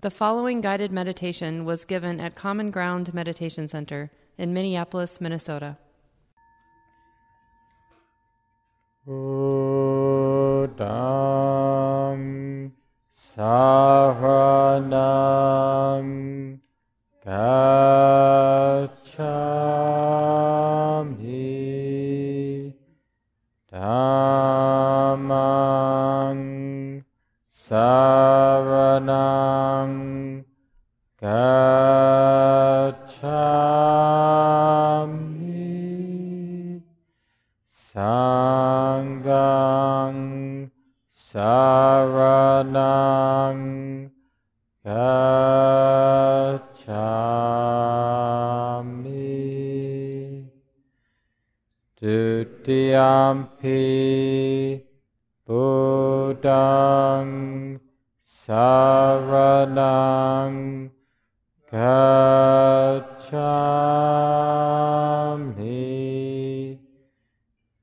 The following guided meditation was given at Common Ground Meditation Center in Minneapolis, Minnesota. Saranang Dutiyampi Buddhang Saranang Gacchami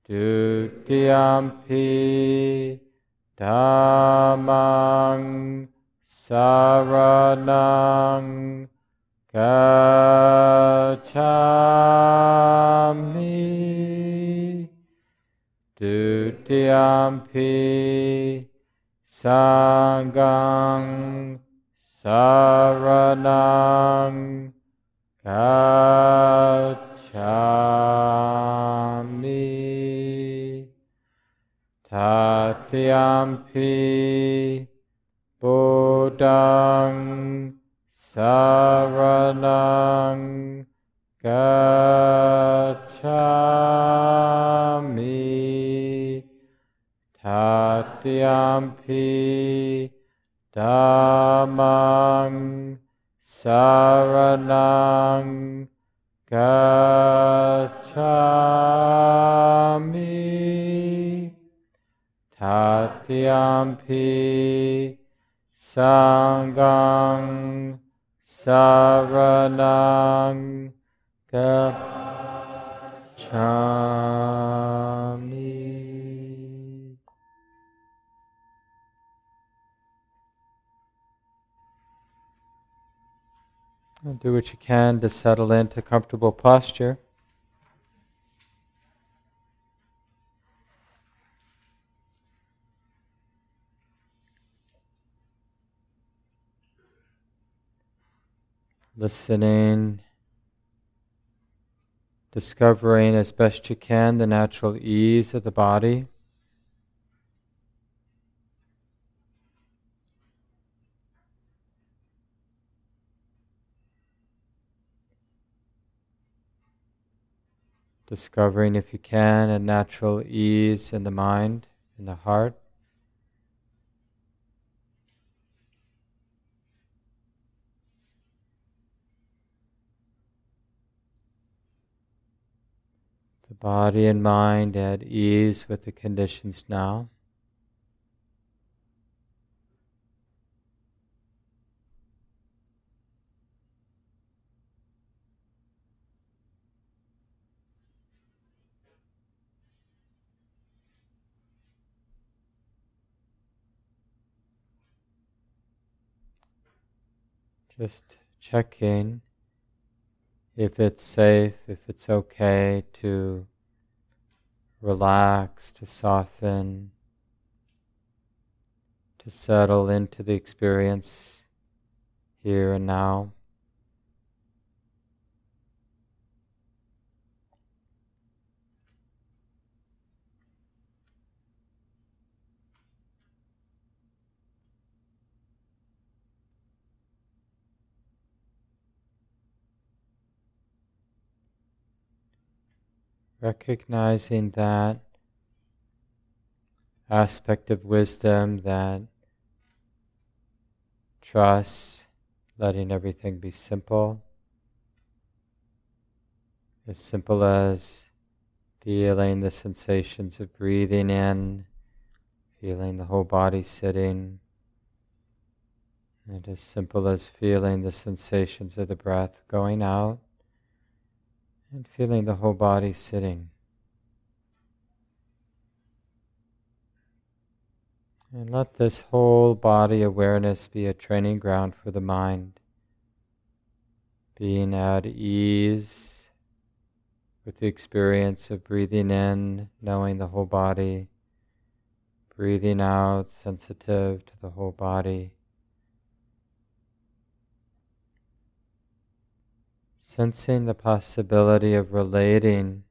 Dutiyampi Dhammang Saranang Gacchami Dutiyampi Sanghang Saranang Gacchami Tatyampi Buddhang Saranang Sanghang Saranang Gacchami And Do what you can to settle into comfortable posture. Listening, discovering as best you can the natural ease of the body. discovering, if you can, a natural ease in the mind, in the heart. The body and mind at ease with the conditions now. Just checking if it's safe, if it's okay to relax, to soften, to settle into the experience here and now. Recognizing that aspect of wisdom that trusts, letting everything be simple, as simple as feeling the sensations of breathing in, feeling the whole body sitting, and as simple as feeling the sensations of the breath going out and feeling the whole body sitting. And let this whole body awareness be a training ground for the mind. Being at ease with the experience of breathing in, knowing the whole body, breathing out, sensitive to the whole body. Sensing the possibility of relating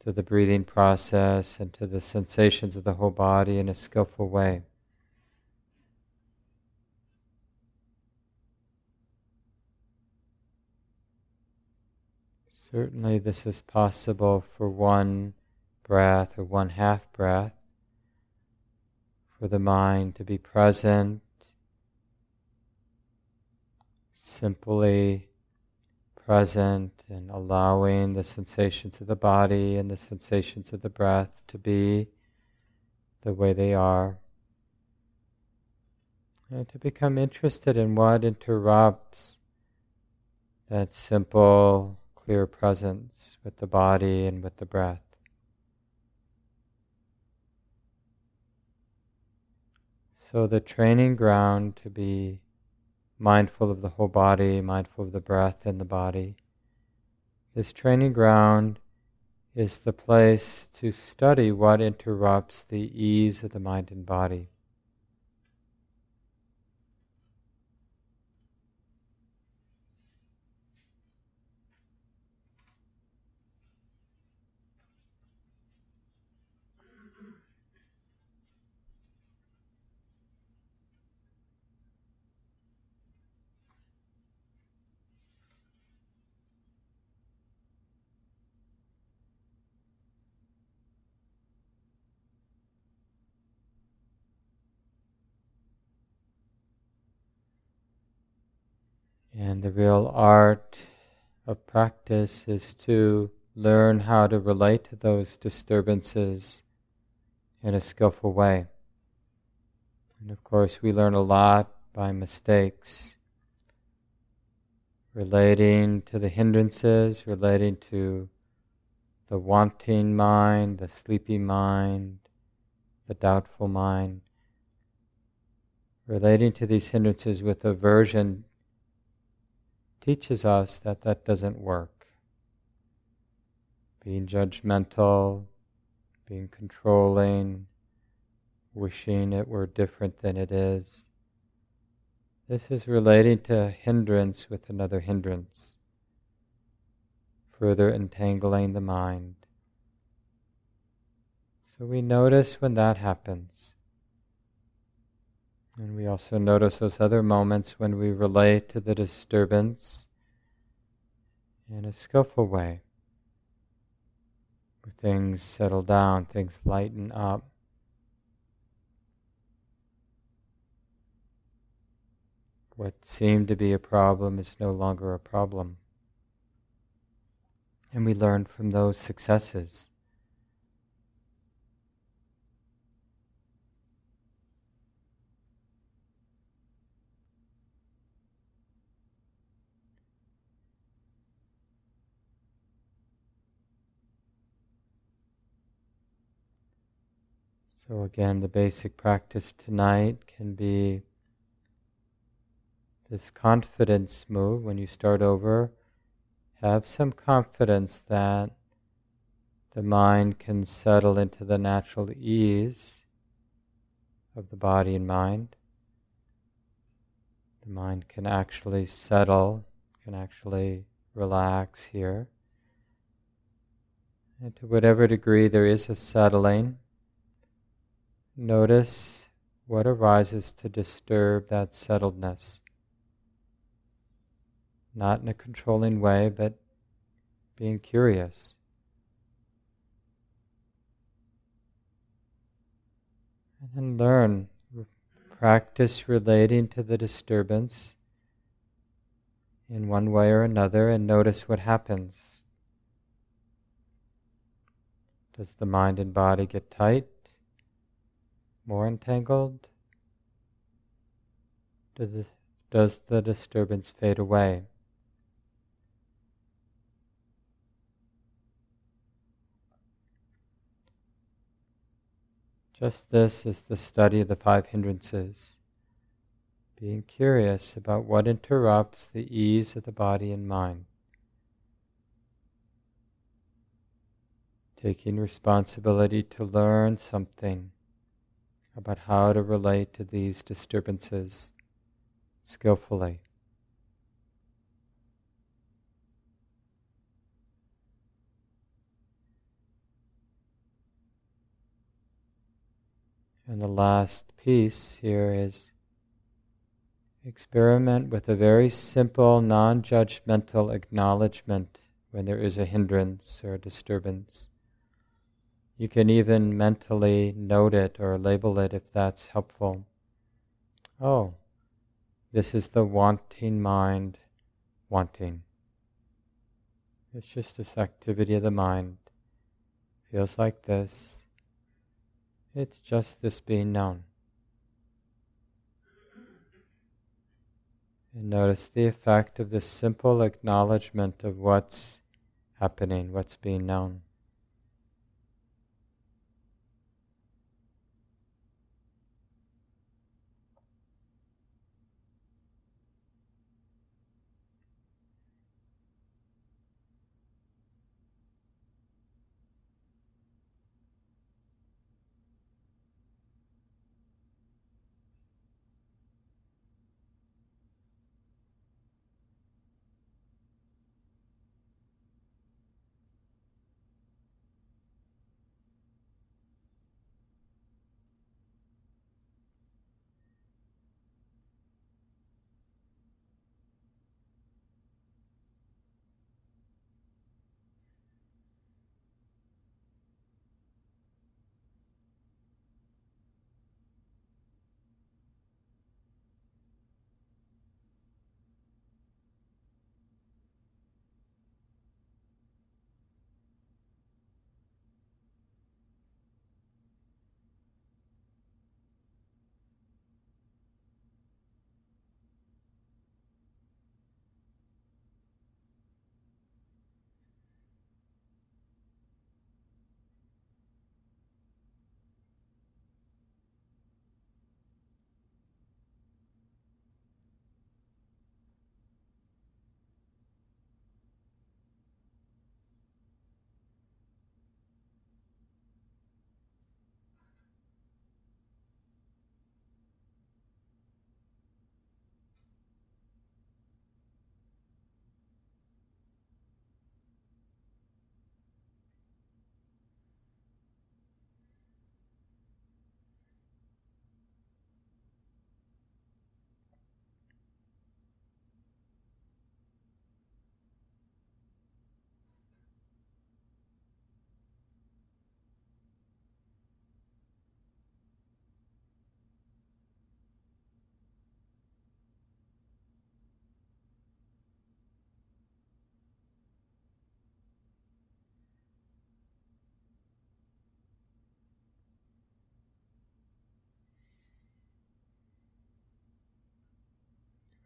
to the breathing process and to the sensations of the whole body in a skillful way. Certainly, this is possible for one breath or one half breath, for the mind to be present, simply present and allowing the sensations of the body and the sensations of the breath to be the way they are. And to become interested in what interrupts that simple, clear presence with the body and with the breath. So, the training ground to be mindful of the whole body, mindful of the breath in the body. This training ground is the place to study what interrupts the ease of the mind and body. And the real art of practice is to learn how to relate to those disturbances in a skillful way. And of course, we learn a lot by mistakes, relating to the hindrances, relating to the wanting mind, the sleepy mind, the doubtful mind, relating to these hindrances with aversion teaches us that that doesn't work. Being judgmental, being controlling, wishing it were different than it is. This is relating to hindrance with another hindrance, further entangling the mind. So we notice when that happens. And we also notice those other moments when we relate to the disturbance in a skillful way, where things settle down, things lighten up. What seemed to be a problem is no longer a problem. And we learn from those successes. So, again, the basic practice tonight can be this confidence move when you start over. Have some confidence that the mind can settle into the natural ease of the body and mind. The mind can actually settle, can actually relax here. And to whatever degree there is a settling, Notice what arises to disturb that settledness. Not in a controlling way, but being curious. And then learn, practice relating to the disturbance in one way or another and notice what happens. Does the mind and body get tight? More entangled? Does the disturbance fade away? Just this is the study of the five hindrances. Being curious about what interrupts the ease of the body and mind. Taking responsibility to learn something about how to relate to these disturbances skillfully. And the last piece here is experiment with a very simple, non judgmental acknowledgement when there is a hindrance or a disturbance. You can even mentally note it or label it if that's helpful. Oh, this is the wanting mind wanting. It's just this activity of the mind. Feels like this. It's just this being known. And notice the effect of this simple acknowledgement of what's happening, what's being known.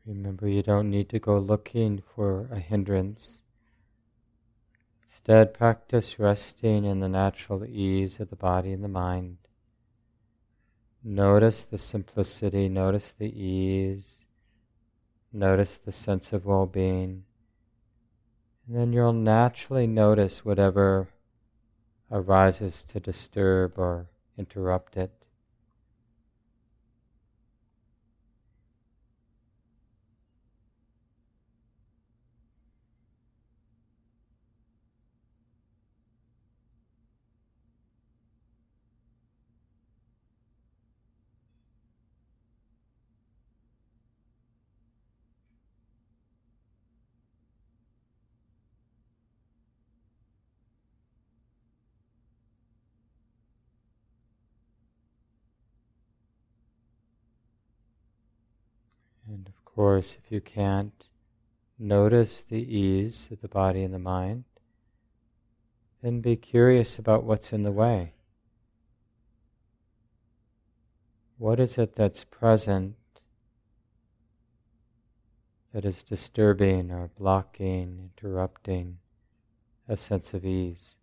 Remember, you don't need to go looking for a hindrance. Instead, practice resting in the natural ease of the body and the mind. Notice the simplicity, notice the ease, notice the sense of well being. And then you'll naturally notice whatever arises to disturb or interrupt it. And of course, if you can't notice the ease of the body and the mind, then be curious about what's in the way. What is it that's present that is disturbing or blocking, interrupting a sense of ease?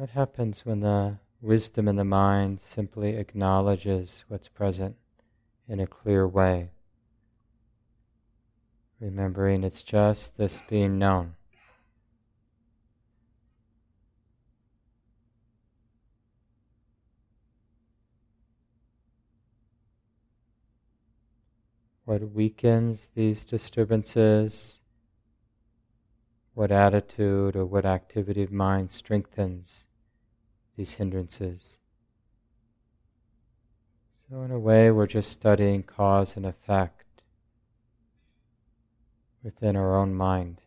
What happens when the wisdom in the mind simply acknowledges what's present in a clear way? Remembering it's just this being known. What weakens these disturbances? What attitude or what activity of mind strengthens these hindrances? So, in a way, we're just studying cause and effect within our own mind.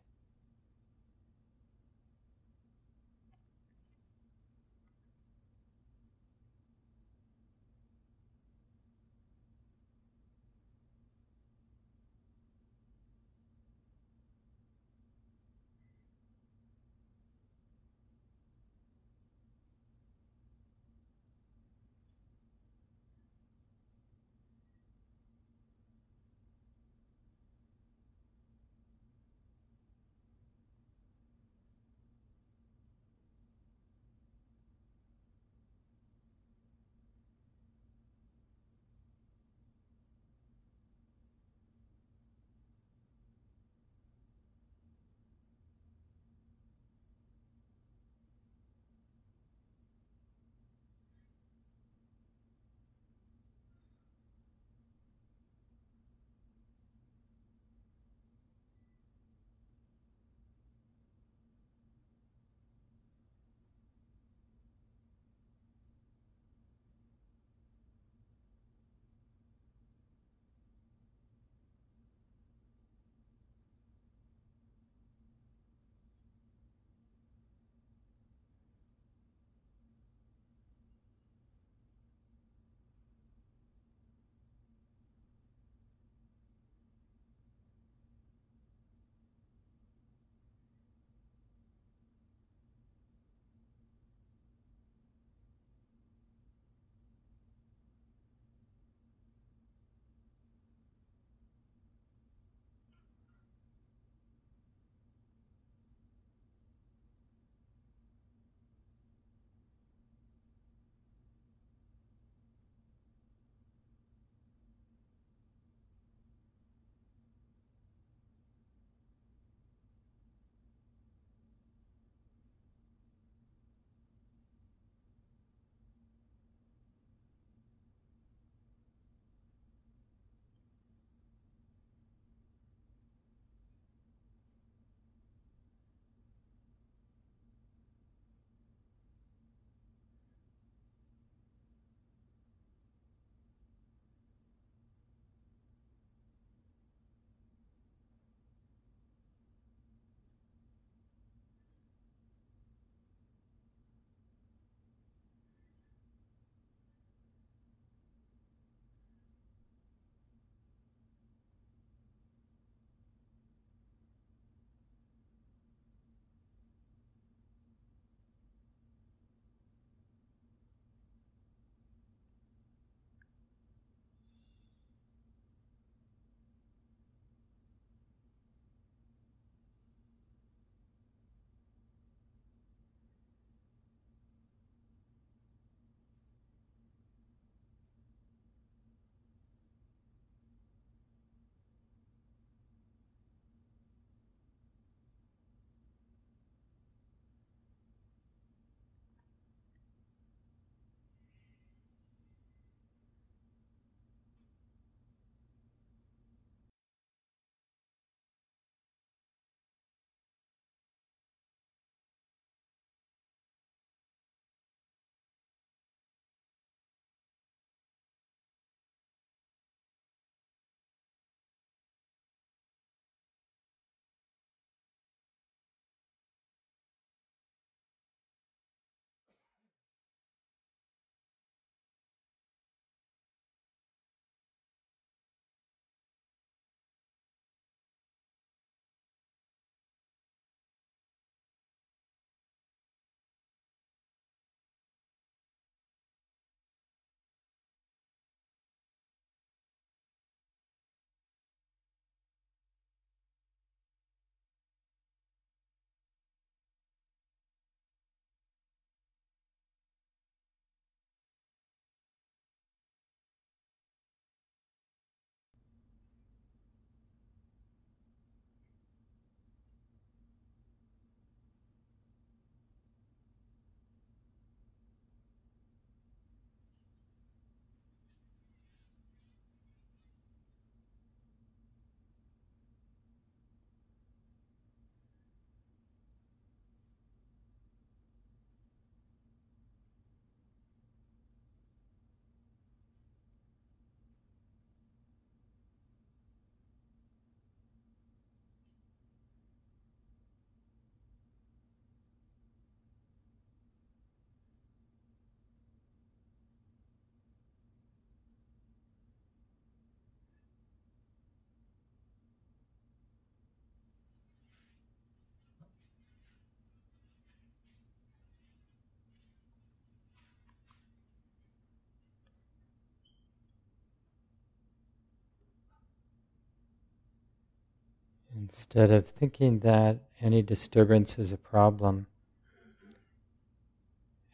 Instead of thinking that any disturbance is a problem,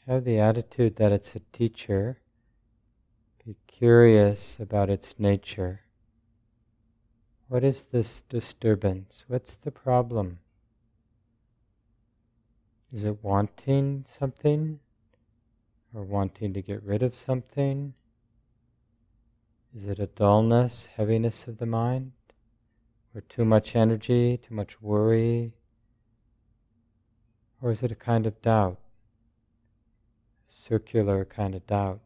have the attitude that it's a teacher. Be curious about its nature. What is this disturbance? What's the problem? Is it wanting something? Or wanting to get rid of something? Is it a dullness, heaviness of the mind? Or too much energy, too much worry? Or is it a kind of doubt? Circular kind of doubt?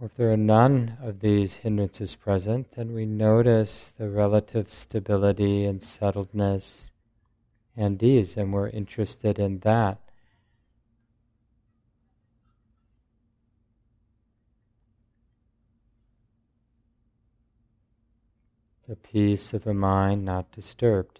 Or if there are none of these hindrances present, then we notice the relative stability and settledness and ease, and we're interested in that. The peace of a mind not disturbed.